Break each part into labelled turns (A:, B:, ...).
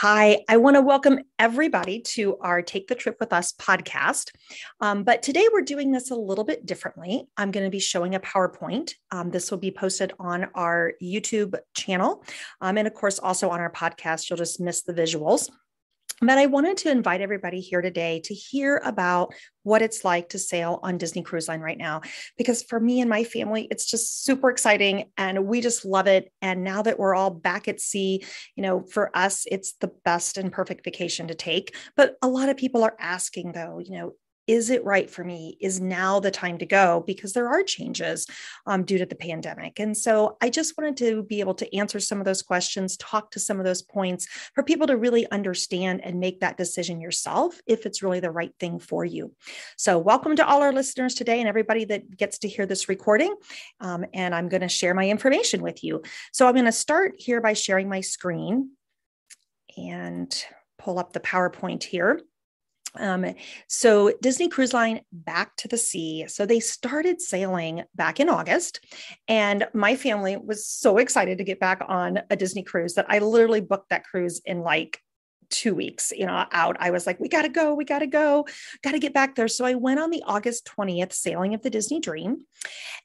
A: Hi, I want to welcome everybody to our Take the Trip with Us podcast. Um, but today we're doing this a little bit differently. I'm going to be showing a PowerPoint. Um, this will be posted on our YouTube channel. Um, and of course, also on our podcast. You'll just miss the visuals. But I wanted to invite everybody here today to hear about what it's like to sail on Disney Cruise Line right now. Because for me and my family, it's just super exciting and we just love it. And now that we're all back at sea, you know, for us, it's the best and perfect vacation to take. But a lot of people are asking, though, you know, is it right for me? Is now the time to go? Because there are changes um, due to the pandemic. And so I just wanted to be able to answer some of those questions, talk to some of those points for people to really understand and make that decision yourself if it's really the right thing for you. So, welcome to all our listeners today and everybody that gets to hear this recording. Um, and I'm going to share my information with you. So, I'm going to start here by sharing my screen and pull up the PowerPoint here. Um, so Disney Cruise Line back to the sea. So they started sailing back in August, and my family was so excited to get back on a Disney cruise that I literally booked that cruise in like two weeks, you know, out. I was like, we got to go, we got to go, got to get back there. So I went on the August 20th sailing of the Disney Dream.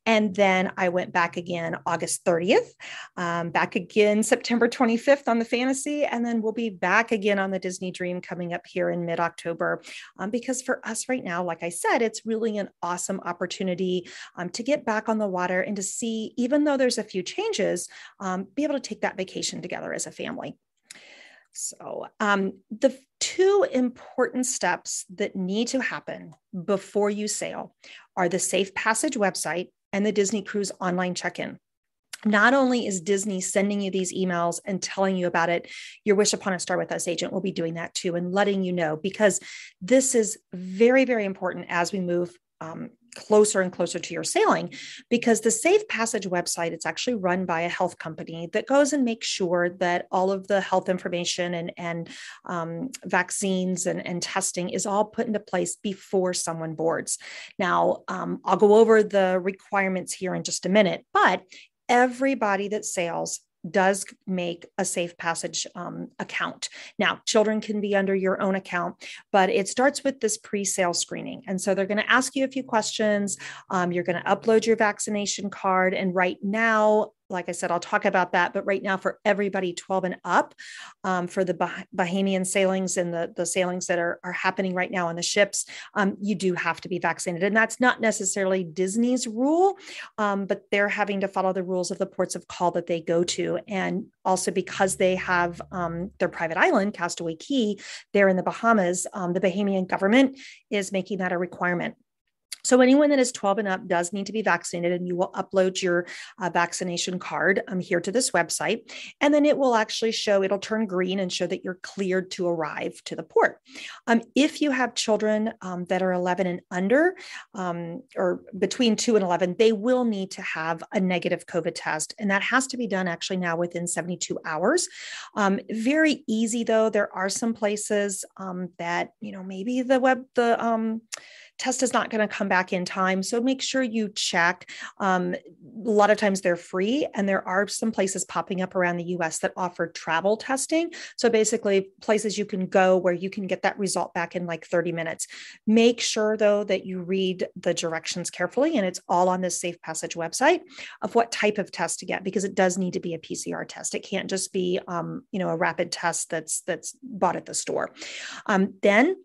A: And then I went back again August 30th, um, back again September 25th on the Fantasy. And then we'll be back again on the Disney Dream coming up here in mid October. Um, because for us right now, like I said, it's really an awesome opportunity um, to get back on the water and to see, even though there's a few changes, um, be able to take that vacation together as a family. So, um, the two important steps that need to happen before you sail are the Safe Passage website and the Disney Cruise online check in. Not only is Disney sending you these emails and telling you about it, your Wish Upon a Star with Us agent will be doing that too and letting you know because this is very, very important as we move um, closer and closer to your sailing because the safe passage website it's actually run by a health company that goes and makes sure that all of the health information and, and um, vaccines and, and testing is all put into place before someone boards. Now um, i'll go over the requirements here in just a minute but everybody that sails does make a safe passage um, account. Now, children can be under your own account, but it starts with this pre sale screening. And so they're going to ask you a few questions. Um, you're going to upload your vaccination card. And right now, like I said, I'll talk about that. But right now, for everybody 12 and up, um, for the bah- Bahamian sailings and the, the sailings that are, are happening right now on the ships, um, you do have to be vaccinated. And that's not necessarily Disney's rule, um, but they're having to follow the rules of the ports of call that they go to. And also because they have um, their private island, Castaway Cay, there in the Bahamas, um, the Bahamian government is making that a requirement. So, anyone that is 12 and up does need to be vaccinated, and you will upload your uh, vaccination card um, here to this website. And then it will actually show, it'll turn green and show that you're cleared to arrive to the port. Um, if you have children um, that are 11 and under, um, or between 2 and 11, they will need to have a negative COVID test. And that has to be done actually now within 72 hours. Um, very easy, though. There are some places um, that, you know, maybe the web, the, test is not going to come back in time. So make sure you check. Um, a lot of times they're free, and there are some places popping up around the US that offer travel testing. So basically, places you can go where you can get that result back in like 30 minutes. Make sure, though, that you read the directions carefully, and it's all on this Safe Passage website of what type of test to get because it does need to be a PCR test. It can't just be, um, you know, a rapid test that's that's bought at the store. Um, then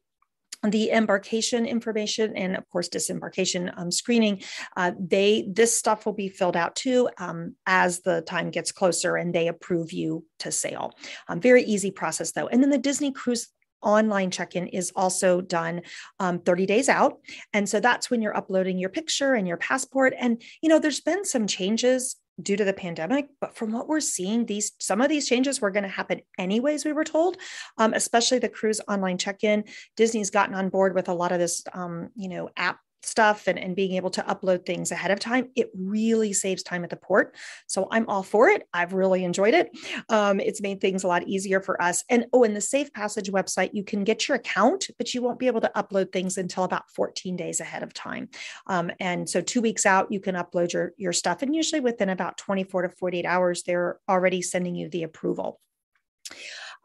A: the embarkation information and of course disembarkation um, screening uh, they this stuff will be filled out too um, as the time gets closer and they approve you to sail. Um, very easy process though. And then the disney cruise online check-in is also done um, 30 days out. And so that's when you're uploading your picture and your passport. And you know there's been some changes due to the pandemic but from what we're seeing these some of these changes were going to happen anyways we were told. Um, especially the cruise online check-in disney's gotten on board with a lot of this um, you know app stuff and, and being able to upload things ahead of time, it really saves time at the port. So I'm all for it. I've really enjoyed it. Um, it's made things a lot easier for us. And oh, in the Safe Passage website, you can get your account, but you won't be able to upload things until about 14 days ahead of time. Um, and so two weeks out, you can upload your, your stuff. And usually within about 24 to 48 hours, they're already sending you the approval.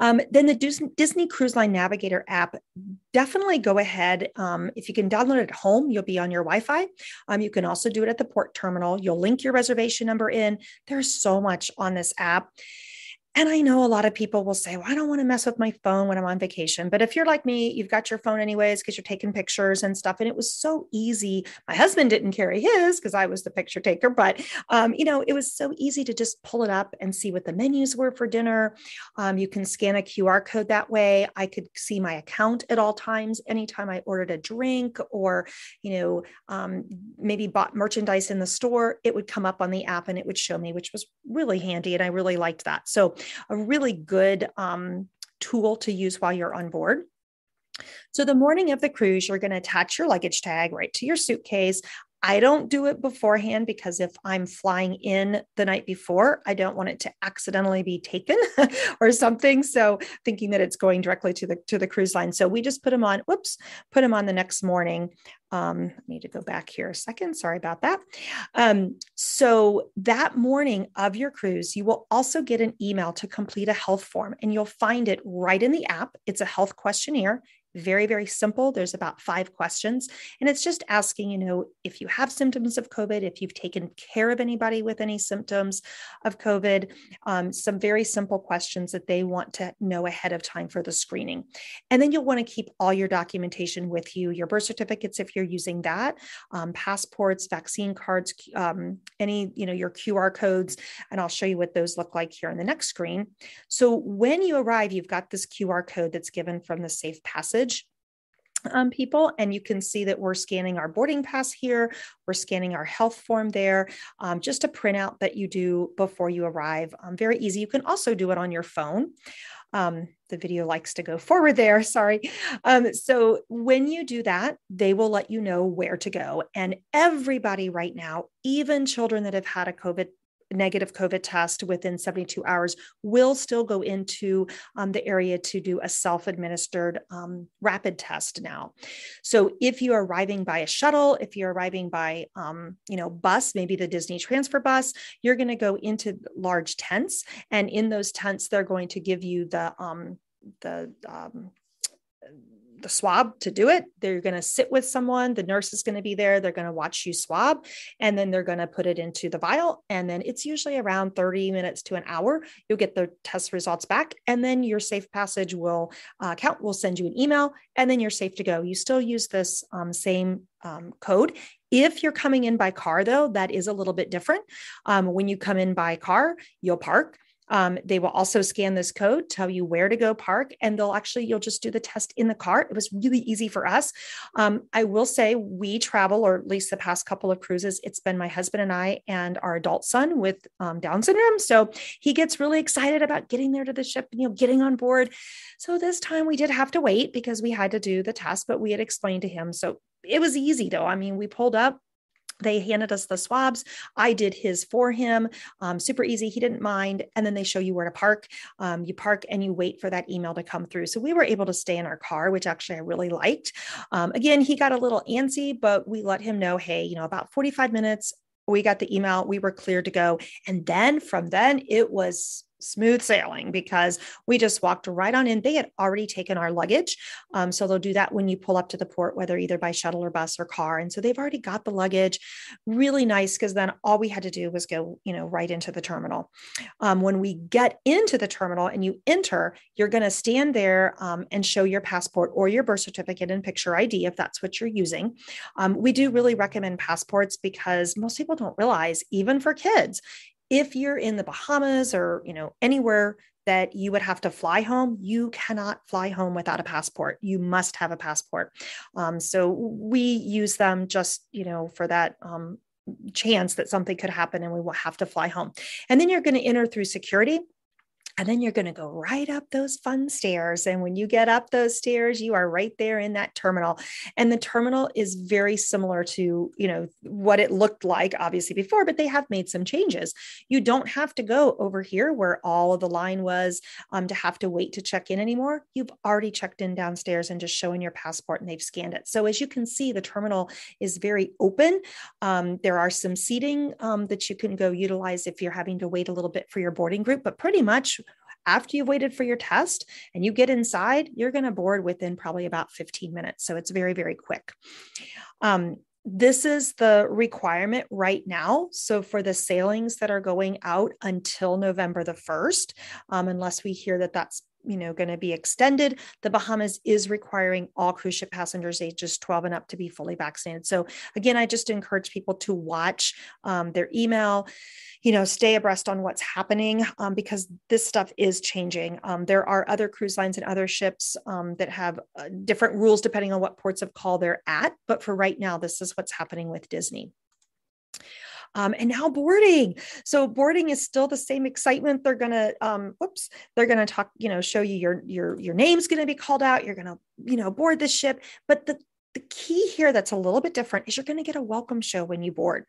A: Um, then the Disney Cruise Line Navigator app, definitely go ahead. Um, if you can download it at home, you'll be on your Wi Fi. Um, you can also do it at the port terminal. You'll link your reservation number in. There's so much on this app. And I know a lot of people will say, well, I don't want to mess with my phone when I'm on vacation. But if you're like me, you've got your phone anyways because you're taking pictures and stuff. And it was so easy. My husband didn't carry his because I was the picture taker, but um, you know, it was so easy to just pull it up and see what the menus were for dinner. Um, you can scan a QR code that way. I could see my account at all times, anytime I ordered a drink or, you know, um, maybe bought merchandise in the store, it would come up on the app and it would show me, which was really handy. And I really liked that. So a really good um, tool to use while you're on board. So, the morning of the cruise, you're going to attach your luggage tag right to your suitcase. I don't do it beforehand because if I'm flying in the night before, I don't want it to accidentally be taken or something. So thinking that it's going directly to the to the cruise line. So we just put them on, whoops, put them on the next morning. Um, I need to go back here a second. Sorry about that. Um, so that morning of your cruise, you will also get an email to complete a health form, and you'll find it right in the app. It's a health questionnaire very, very simple. There's about five questions. And it's just asking, you know, if you have symptoms of COVID, if you've taken care of anybody with any symptoms of COVID, um, some very simple questions that they want to know ahead of time for the screening. And then you'll want to keep all your documentation with you your birth certificates, if you're using that, um, passports, vaccine cards, um, any, you know, your QR codes. And I'll show you what those look like here on the next screen. So when you arrive, you've got this QR code that's given from the Safe Passage message um, people. And you can see that we're scanning our boarding pass here. We're scanning our health form there. Um, just a printout that you do before you arrive. Um, very easy. You can also do it on your phone. Um, the video likes to go forward there. Sorry. Um, so when you do that, they will let you know where to go. And everybody right now, even children that have had a COVID negative COVID test within 72 hours will still go into um, the area to do a self administered um, rapid test now. So if you're arriving by a shuttle, if you're arriving by, um, you know, bus, maybe the Disney transfer bus, you're going to go into large tents. And in those tents, they're going to give you the, um, the, um, the swab to do it. They're going to sit with someone. The nurse is going to be there. They're going to watch you swab and then they're going to put it into the vial. And then it's usually around 30 minutes to an hour. You'll get the test results back. And then your safe passage will uh, count, will send you an email and then you're safe to go. You still use this um, same um, code. If you're coming in by car, though, that is a little bit different. Um, when you come in by car, you'll park um, they will also scan this code, tell you where to go park, and they'll actually, you'll just do the test in the car. It was really easy for us. Um, I will say we travel, or at least the past couple of cruises, it's been my husband and I and our adult son with um, Down syndrome. So he gets really excited about getting there to the ship, you know, getting on board. So this time we did have to wait because we had to do the test, but we had explained to him. So it was easy though. I mean, we pulled up, they handed us the swabs. I did his for him. Um, super easy. He didn't mind. And then they show you where to park. Um, you park and you wait for that email to come through. So we were able to stay in our car, which actually I really liked. Um, again, he got a little antsy, but we let him know, hey, you know, about 45 minutes. We got the email. We were clear to go. And then from then, it was smooth sailing because we just walked right on in. They had already taken our luggage. Um, so they'll do that when you pull up to the port, whether either by shuttle or bus or car. And so they've already got the luggage. Really nice because then all we had to do was go, you know, right into the terminal. Um, when we get into the terminal and you enter, you're going to stand there um, and show your passport or your birth certificate and picture ID if that's what you're using. Um, we do really recommend passports because most people don't realize, even for kids, if you're in the Bahamas or, you know, anywhere that you would have to fly home, you cannot fly home without a passport. You must have a passport. Um, so we use them just, you know, for that um, chance that something could happen and we will have to fly home. And then you're going to enter through security. And then you're going to go right up those fun stairs. And when you get up those stairs, you are right there in that terminal. And the terminal is very similar to, you know, what it looked like obviously before, but they have made some changes. You don't have to go over here where all of the line was um, to have to wait to check in anymore. You've already checked in downstairs and just showing your passport and they've scanned it. So as you can see, the terminal is very open. Um, there are some seating um, that you can go utilize if you're having to wait a little bit for your boarding group, but pretty much after you've waited for your test and you get inside, you're going to board within probably about 15 minutes. So it's very, very quick. Um, this is the requirement right now. So for the sailings that are going out until November the 1st, um, unless we hear that that's you know going to be extended. The bahamas is requiring all cruise ship passengers ages 12 and up to be fully vaccinated. So again i just encourage people to watch um, their email you know stay abreast on what's happening um, because this stuff is changing. Um, there are other cruise lines and other ships um, that have uh, different rules depending on what ports of call they're at. But for right now this is what's happening with disney um, and now boarding. So boarding is still the same excitement. They're gonna, um, whoops, they're gonna talk, you know, show you your your your name's gonna be called out. You're gonna, you know, board the ship. But the the key here that's a little bit different is you're going to get a welcome show when you board.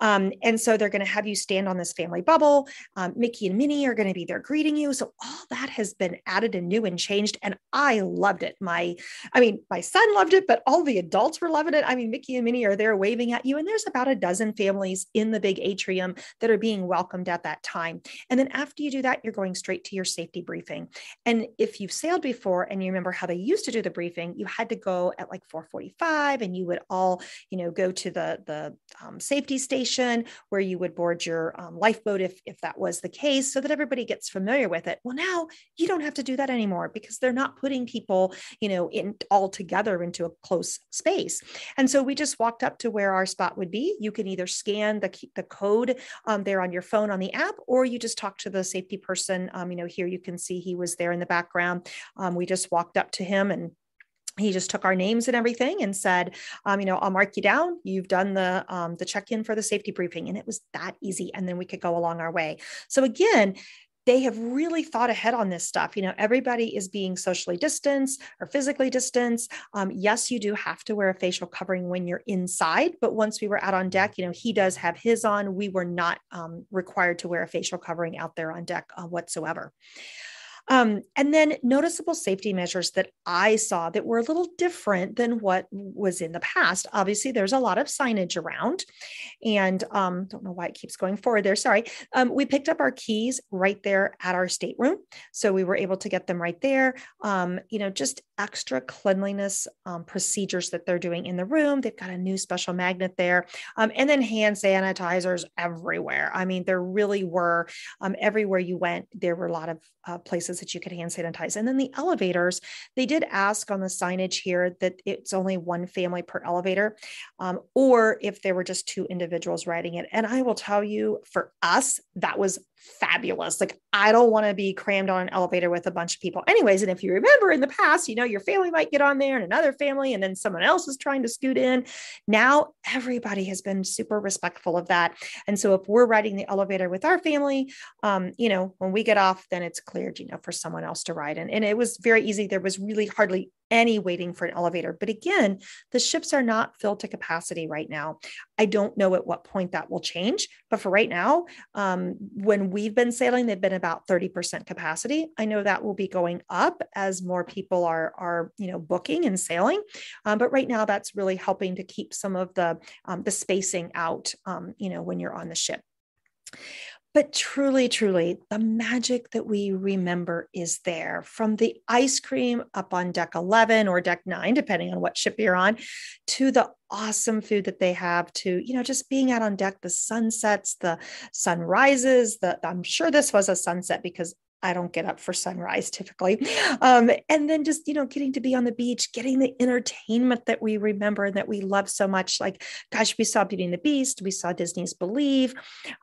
A: Um, and so they're going to have you stand on this family bubble. Um, Mickey and Minnie are going to be there greeting you. So all that has been added and new and changed. And I loved it. My, I mean, my son loved it, but all the adults were loving it. I mean, Mickey and Minnie are there waving at you. And there's about a dozen families in the big atrium that are being welcomed at that time. And then after you do that, you're going straight to your safety briefing. And if you've sailed before and you remember how they used to do the briefing, you had to go at like 4 45 and you would all you know go to the the um, safety station where you would board your um, lifeboat if if that was the case so that everybody gets familiar with it. Well now you don't have to do that anymore because they're not putting people you know in all together into a close space. And so we just walked up to where our spot would be. You can either scan the, the code um, there on your phone on the app or you just talk to the safety person um, you know here you can see he was there in the background. Um, we just walked up to him and he just took our names and everything and said, um, you know, I'll mark you down. You've done the um, the check in for the safety briefing, and it was that easy. And then we could go along our way. So again, they have really thought ahead on this stuff. You know, everybody is being socially distanced or physically distanced. Um, yes, you do have to wear a facial covering when you're inside, but once we were out on deck, you know, he does have his on. We were not um, required to wear a facial covering out there on deck uh, whatsoever. Um, and then noticeable safety measures that I saw that were a little different than what was in the past. Obviously, there's a lot of signage around, and um, don't know why it keeps going forward there. Sorry. Um, we picked up our keys right there at our stateroom, so we were able to get them right there. Um, you know, just extra cleanliness um, procedures that they're doing in the room. They've got a new special magnet there, um, and then hand sanitizers everywhere. I mean, there really were everywhere you went. There were a lot of uh, places places that you could hand sanitize. And then the elevators, they did ask on the signage here that it's only one family per elevator, um, or if there were just two individuals riding it. And I will tell you, for us, that was fabulous. Like, I don't want to be crammed on an elevator with a bunch of people. Anyways, and if you remember in the past, you know, your family might get on there and another family, and then someone else is trying to scoot in. Now, everybody has been super respectful of that. And so, if we're riding the elevator with our family, um, you know, when we get off, then it's cleared, you know, for someone else to ride in. And it was very easy. There was really hardly any waiting for an elevator. But again, the ships are not filled to capacity right now. I don't know at what point that will change. But for right now, um, when we've been sailing, they've been about 30% capacity. I know that will be going up as more people are, are you know, booking and sailing. Um, but right now, that's really helping to keep some of the, um, the spacing out, um, you know, when you're on the ship. But truly, truly, the magic that we remember is there. From the ice cream up on deck 11 or deck nine, depending on what ship you're on, to the awesome food that they have to you know just being out on deck the sunsets the sunrises the i'm sure this was a sunset because I don't get up for sunrise typically. Um, and then just, you know, getting to be on the beach, getting the entertainment that we remember and that we love so much. Like, gosh, we saw Beauty and the Beast, we saw Disney's Believe,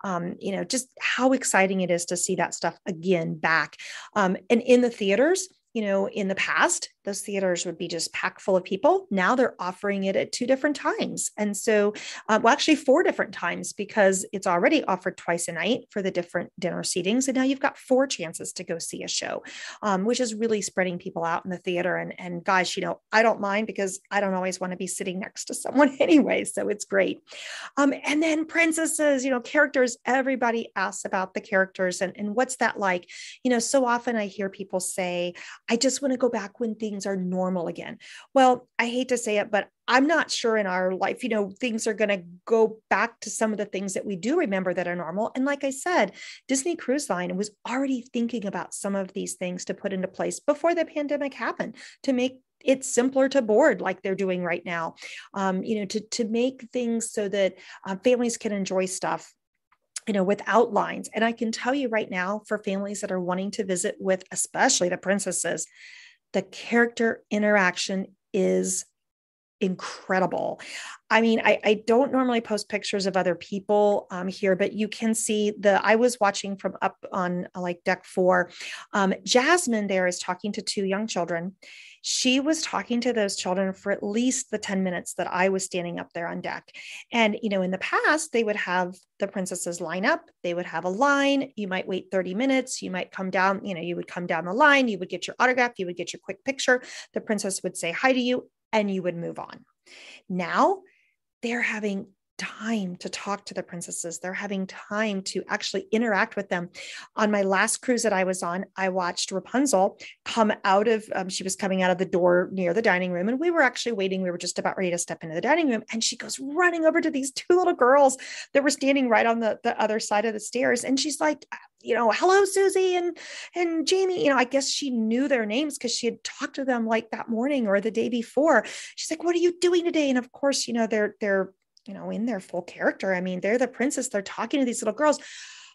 A: um, you know, just how exciting it is to see that stuff again back. Um, and in the theaters, you know, in the past, those theaters would be just packed full of people. Now they're offering it at two different times. And so, uh, well, actually, four different times because it's already offered twice a night for the different dinner seatings. And now you've got four chances to go see a show, um, which is really spreading people out in the theater. And, and guys, you know, I don't mind because I don't always want to be sitting next to someone anyway. So it's great. Um, and then princesses, you know, characters, everybody asks about the characters and, and what's that like? You know, so often I hear people say, I just want to go back when things are normal again. Well, I hate to say it, but I'm not sure in our life, you know, things are going to go back to some of the things that we do remember that are normal. And like I said, Disney Cruise Line was already thinking about some of these things to put into place before the pandemic happened to make it's simpler to board like they're doing right now um, you know to, to make things so that uh, families can enjoy stuff you know, without lines. And I can tell you right now, for families that are wanting to visit with, especially the princesses, the character interaction is incredible. I mean, I, I, don't normally post pictures of other people um, here, but you can see the. I was watching from up on uh, like deck four. Um, Jasmine there is talking to two young children. She was talking to those children for at least the 10 minutes that I was standing up there on deck. And, you know, in the past, they would have the princesses line up, they would have a line. You might wait 30 minutes. You might come down, you know, you would come down the line, you would get your autograph, you would get your quick picture. The princess would say hi to you, and you would move on. Now they're having time to talk to the princesses. They're having time to actually interact with them. On my last cruise that I was on, I watched Rapunzel come out of, um, she was coming out of the door near the dining room, and we were actually waiting. We were just about ready to step into the dining room, and she goes running over to these two little girls that were standing right on the, the other side of the stairs. And she's like, you know, hello, Susie and and Jamie. You know, I guess she knew their names because she had talked to them like that morning or the day before. She's like, "What are you doing today?" And of course, you know, they're they're you know in their full character. I mean, they're the princess. They're talking to these little girls.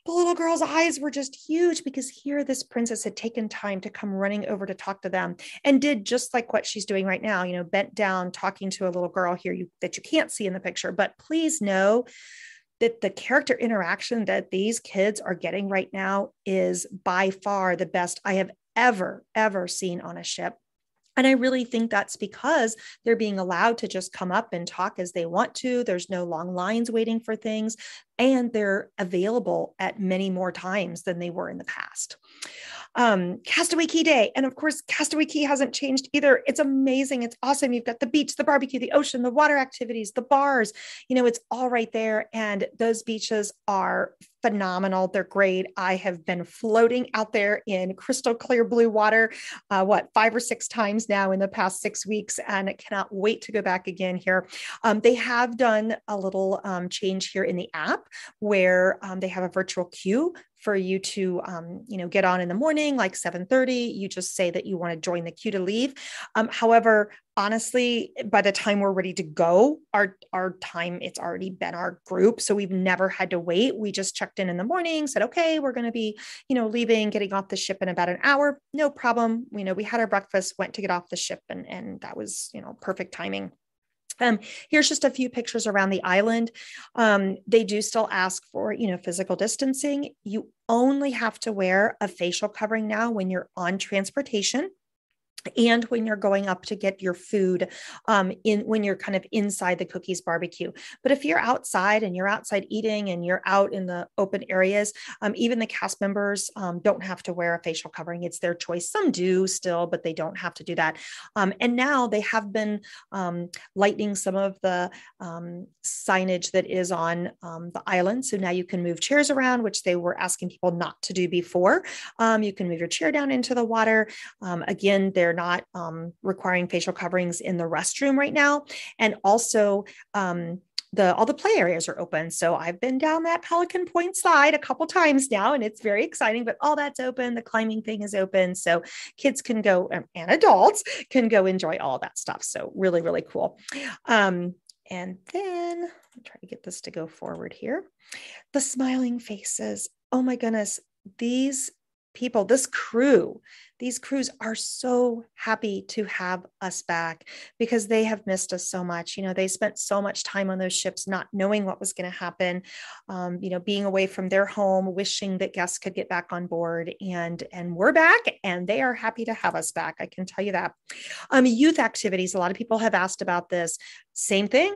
A: The little girl's eyes were just huge because here this princess had taken time to come running over to talk to them and did just like what she's doing right now. You know, bent down talking to a little girl here you, that you can't see in the picture. But please know that the character interaction that these kids are getting right now is by far the best I have ever, ever seen on a ship. And I really think that's because they're being allowed to just come up and talk as they want to. There's no long lines waiting for things, and they're available at many more times than they were in the past um, Castaway Cay Day. And of course, Castaway Cay hasn't changed either. It's amazing. It's awesome. You've got the beach, the barbecue, the ocean, the water activities, the bars. You know, it's all right there. And those beaches are phenomenal. They're great. I have been floating out there in crystal clear blue water, uh, what, five or six times now in the past six weeks, and I cannot wait to go back again here. Um, they have done a little um, change here in the app where um, they have a virtual queue for you to um, you know get on in the morning like 7.30 you just say that you want to join the queue to leave. Um, however honestly by the time we're ready to go our our time it's already been our group so we've never had to wait. We just checked in in the morning said okay we're going to be you know leaving getting off the ship in about an hour. No problem. You know we had our breakfast went to get off the ship and and that was you know perfect timing here's just a few pictures around the island. Um, they do still ask for, you know, physical distancing. You only have to wear a facial covering now when you're on transportation and when you're going up to get your food um, in when you're kind of inside the Cookie's barbecue. But if you're outside and you're outside eating and you're out in the open areas um, even the cast members um, don't have to wear a facial covering. It's their choice. Some do still but they don't have to do that. Um, and now they have been um, lightening some of the um, signage that is on the island. So now you can move chairs around which they were asking people not to do before. You can move your chair down into the water. Again they're not um, requiring facial coverings in the restroom right now. And also, um, the all the play areas are open. So I've been down that Pelican Point slide a couple times now, and it's very exciting. But all that's open. The climbing thing is open, so kids can go and adults can go enjoy all that stuff. So really, really cool. Um, and then I'll try to get this to go forward here. The smiling faces. Oh my goodness, these people, this crew, these crews are so happy to have us back because they have missed us so much. You know, they spent so much time on those ships not knowing what was going to happen, um, you know, being away from their home, wishing that guests could get back on board. And, and we're back and they are happy to have us back. I can tell you that. Um, youth activities, a lot of people have asked about this. Same thing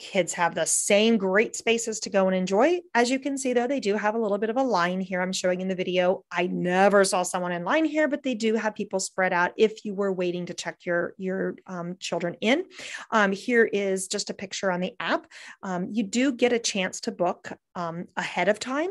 A: Kids have the same great spaces to go and enjoy. As you can see, though, they do have a little bit of a line here I'm showing in the video. I never saw someone in line here, but they do have people spread out if you were waiting to check your, your um, children in. Um, here is just a picture on the app. Um, you do get a chance to book um, ahead of time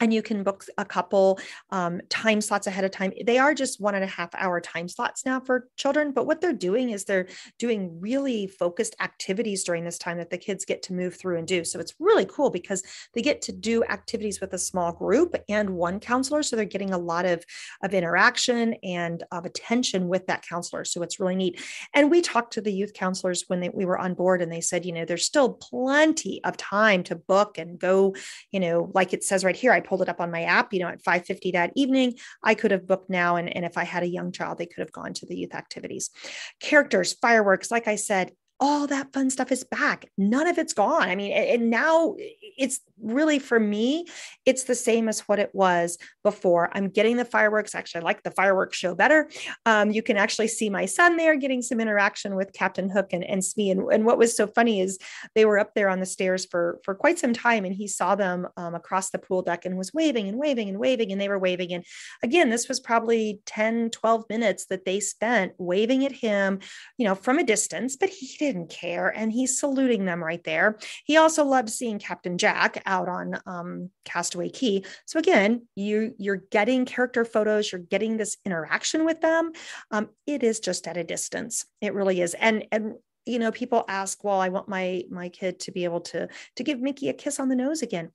A: and you can book a couple um, time slots ahead of time. They are just one and a half hour time slots now for children, but what they're doing is they're doing really focused activities during this time that the kids get to move through and do. So it's really cool because they get to do activities with a small group and one counselor. So they're getting a lot of, of interaction and of attention with that counselor. So it's really neat. And we talked to the youth counselors when they, we were on board and they said, you know, there's still plenty of time to book and go, you know, like it says right here, I pulled it up on my app, you know, at 5:50 that evening, I could have booked now. And, and if I had a young child, they could have gone to the youth activities. Characters, fireworks, like I said, all that fun stuff is back. None of it's gone. I mean, and now it's really for me, it's the same as what it was before. I'm getting the fireworks. Actually, I like the fireworks show better. Um, you can actually see my son there getting some interaction with Captain Hook and, and Smee. And, and what was so funny is they were up there on the stairs for, for quite some time and he saw them um, across the pool deck and was waving and waving and waving and they were waving. And again, this was probably 10, 12 minutes that they spent waving at him, you know, from a distance, but he didn't care. And he's saluting them right there. He also loves seeing Captain Jack out on um, Castaway Cay. So again, you you're getting character photos, you're getting this interaction with them. Um, it is just at a distance. It really is. And and you know, people ask, well, I want my my kid to be able to to give Mickey a kiss on the nose again.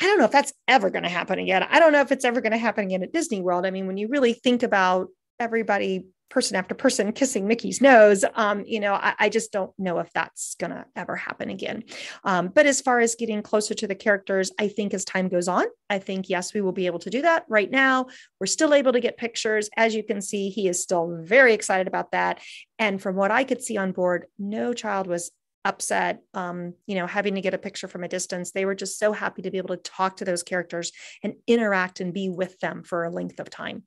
A: I don't know if that's ever going to happen again. I don't know if it's ever going to happen again at Disney World. I mean, when you really think about everybody person after person kissing Mickey's nose, um, you know, I, I, just don't know if that's going to ever happen again. Um, but as far as getting closer to the characters, I think as time goes on, I think, yes, we will be able to do that. Right now, we're still able to get pictures. As you can see, he is still very excited about that. And from what I could see on board, no child was upset um, you know having to get a picture from a distance they were just so happy to be able to talk to those characters and interact and be with them for a length of time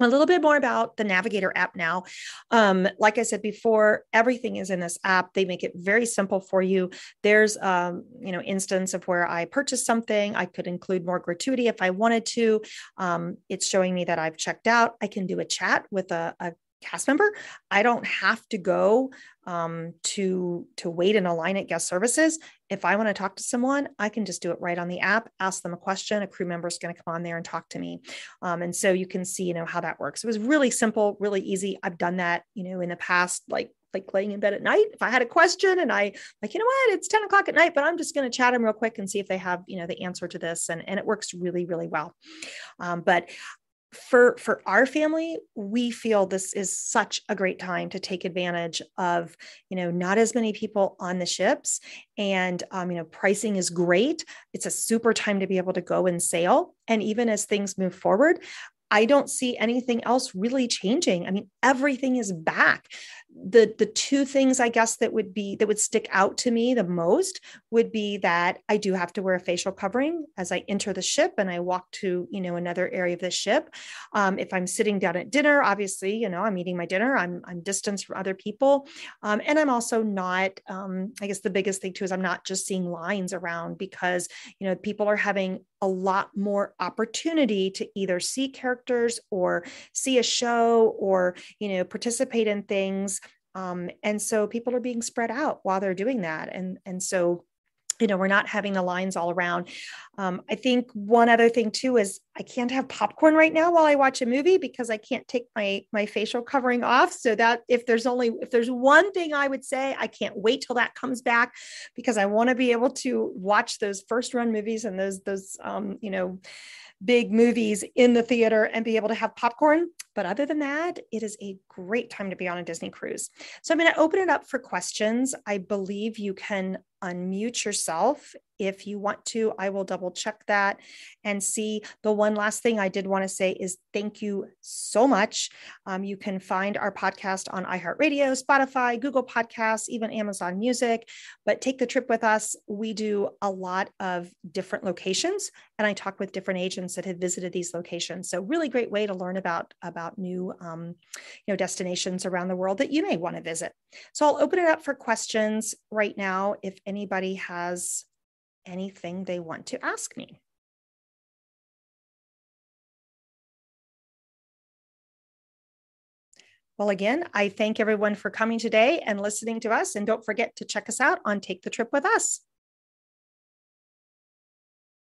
A: a little bit more about the Navigator app now. Um, like I said before, everything is in this app. They make it very simple for you. There's, um, you know, instance of where I purchased something. I could include more gratuity if I wanted to. Um, it's showing me that I've checked out. I can do a chat with a, a cast member. I don't have to go um, to to wait in a line at guest services. If I want to talk to someone, I can just do it right on the app. Ask them a question. A crew member is going to come on there and talk to me, um, and so you can see you know how that works. It was really simple, really easy. I've done that you know in the past, like like laying in bed at night. If I had a question and I like, you know what, it's 10 o'clock at night, but I'm just going to chat them real quick and see if they have, you know, the answer to this. And, and it works really, really well. Um, but for for our family we feel this is such a great time to take advantage of you know not as many people on the ships and um, you know pricing is great. It's a super time to be able to go and sail. And even as things move forward I don't see anything else really changing. I mean, everything is back the the two things i guess that would be that would stick out to me the most would be that i do have to wear a facial covering as i enter the ship and i walk to you know another area of the ship. Um, if i'm sitting down at dinner obviously you know i'm eating my dinner i'm i'm distanced from other people. Um, and i'm also not um, i guess the biggest thing too is i'm not just seeing lines around because you know people are having a lot more opportunity to either see characters or see a show or you know participate in things um, and so people are being spread out while they're doing that. And, and so, you know, we're not having the lines all around. Um, I think one other thing too is I can't have popcorn right now while I watch a movie because I can't take my my facial covering off. So that if there's only if there's one thing I would say, I can't wait till that comes back because I want to be able to watch those first run movies and those those um, you know big movies in the theater and be able to have popcorn. But other than that, it is a great time to be on a Disney cruise. So I'm going to open it up for questions. I believe you can unmute yourself if you want to. I will double check that and see. The one last thing I did want to say is thank you so much. Um, you can find our podcast on iHeartRadio, Spotify, Google Podcasts, even Amazon Music. But take the trip with us. We do a lot of different locations, and I talk with different agents that have visited these locations. So really great way to learn about about new um, you know destinations around the world that you may want to visit. So I'll open it up for questions right now. If anybody has anything they want to ask me. Well, again, I thank everyone for coming today and listening to us. And don't forget to check us out on Take the Trip with Us.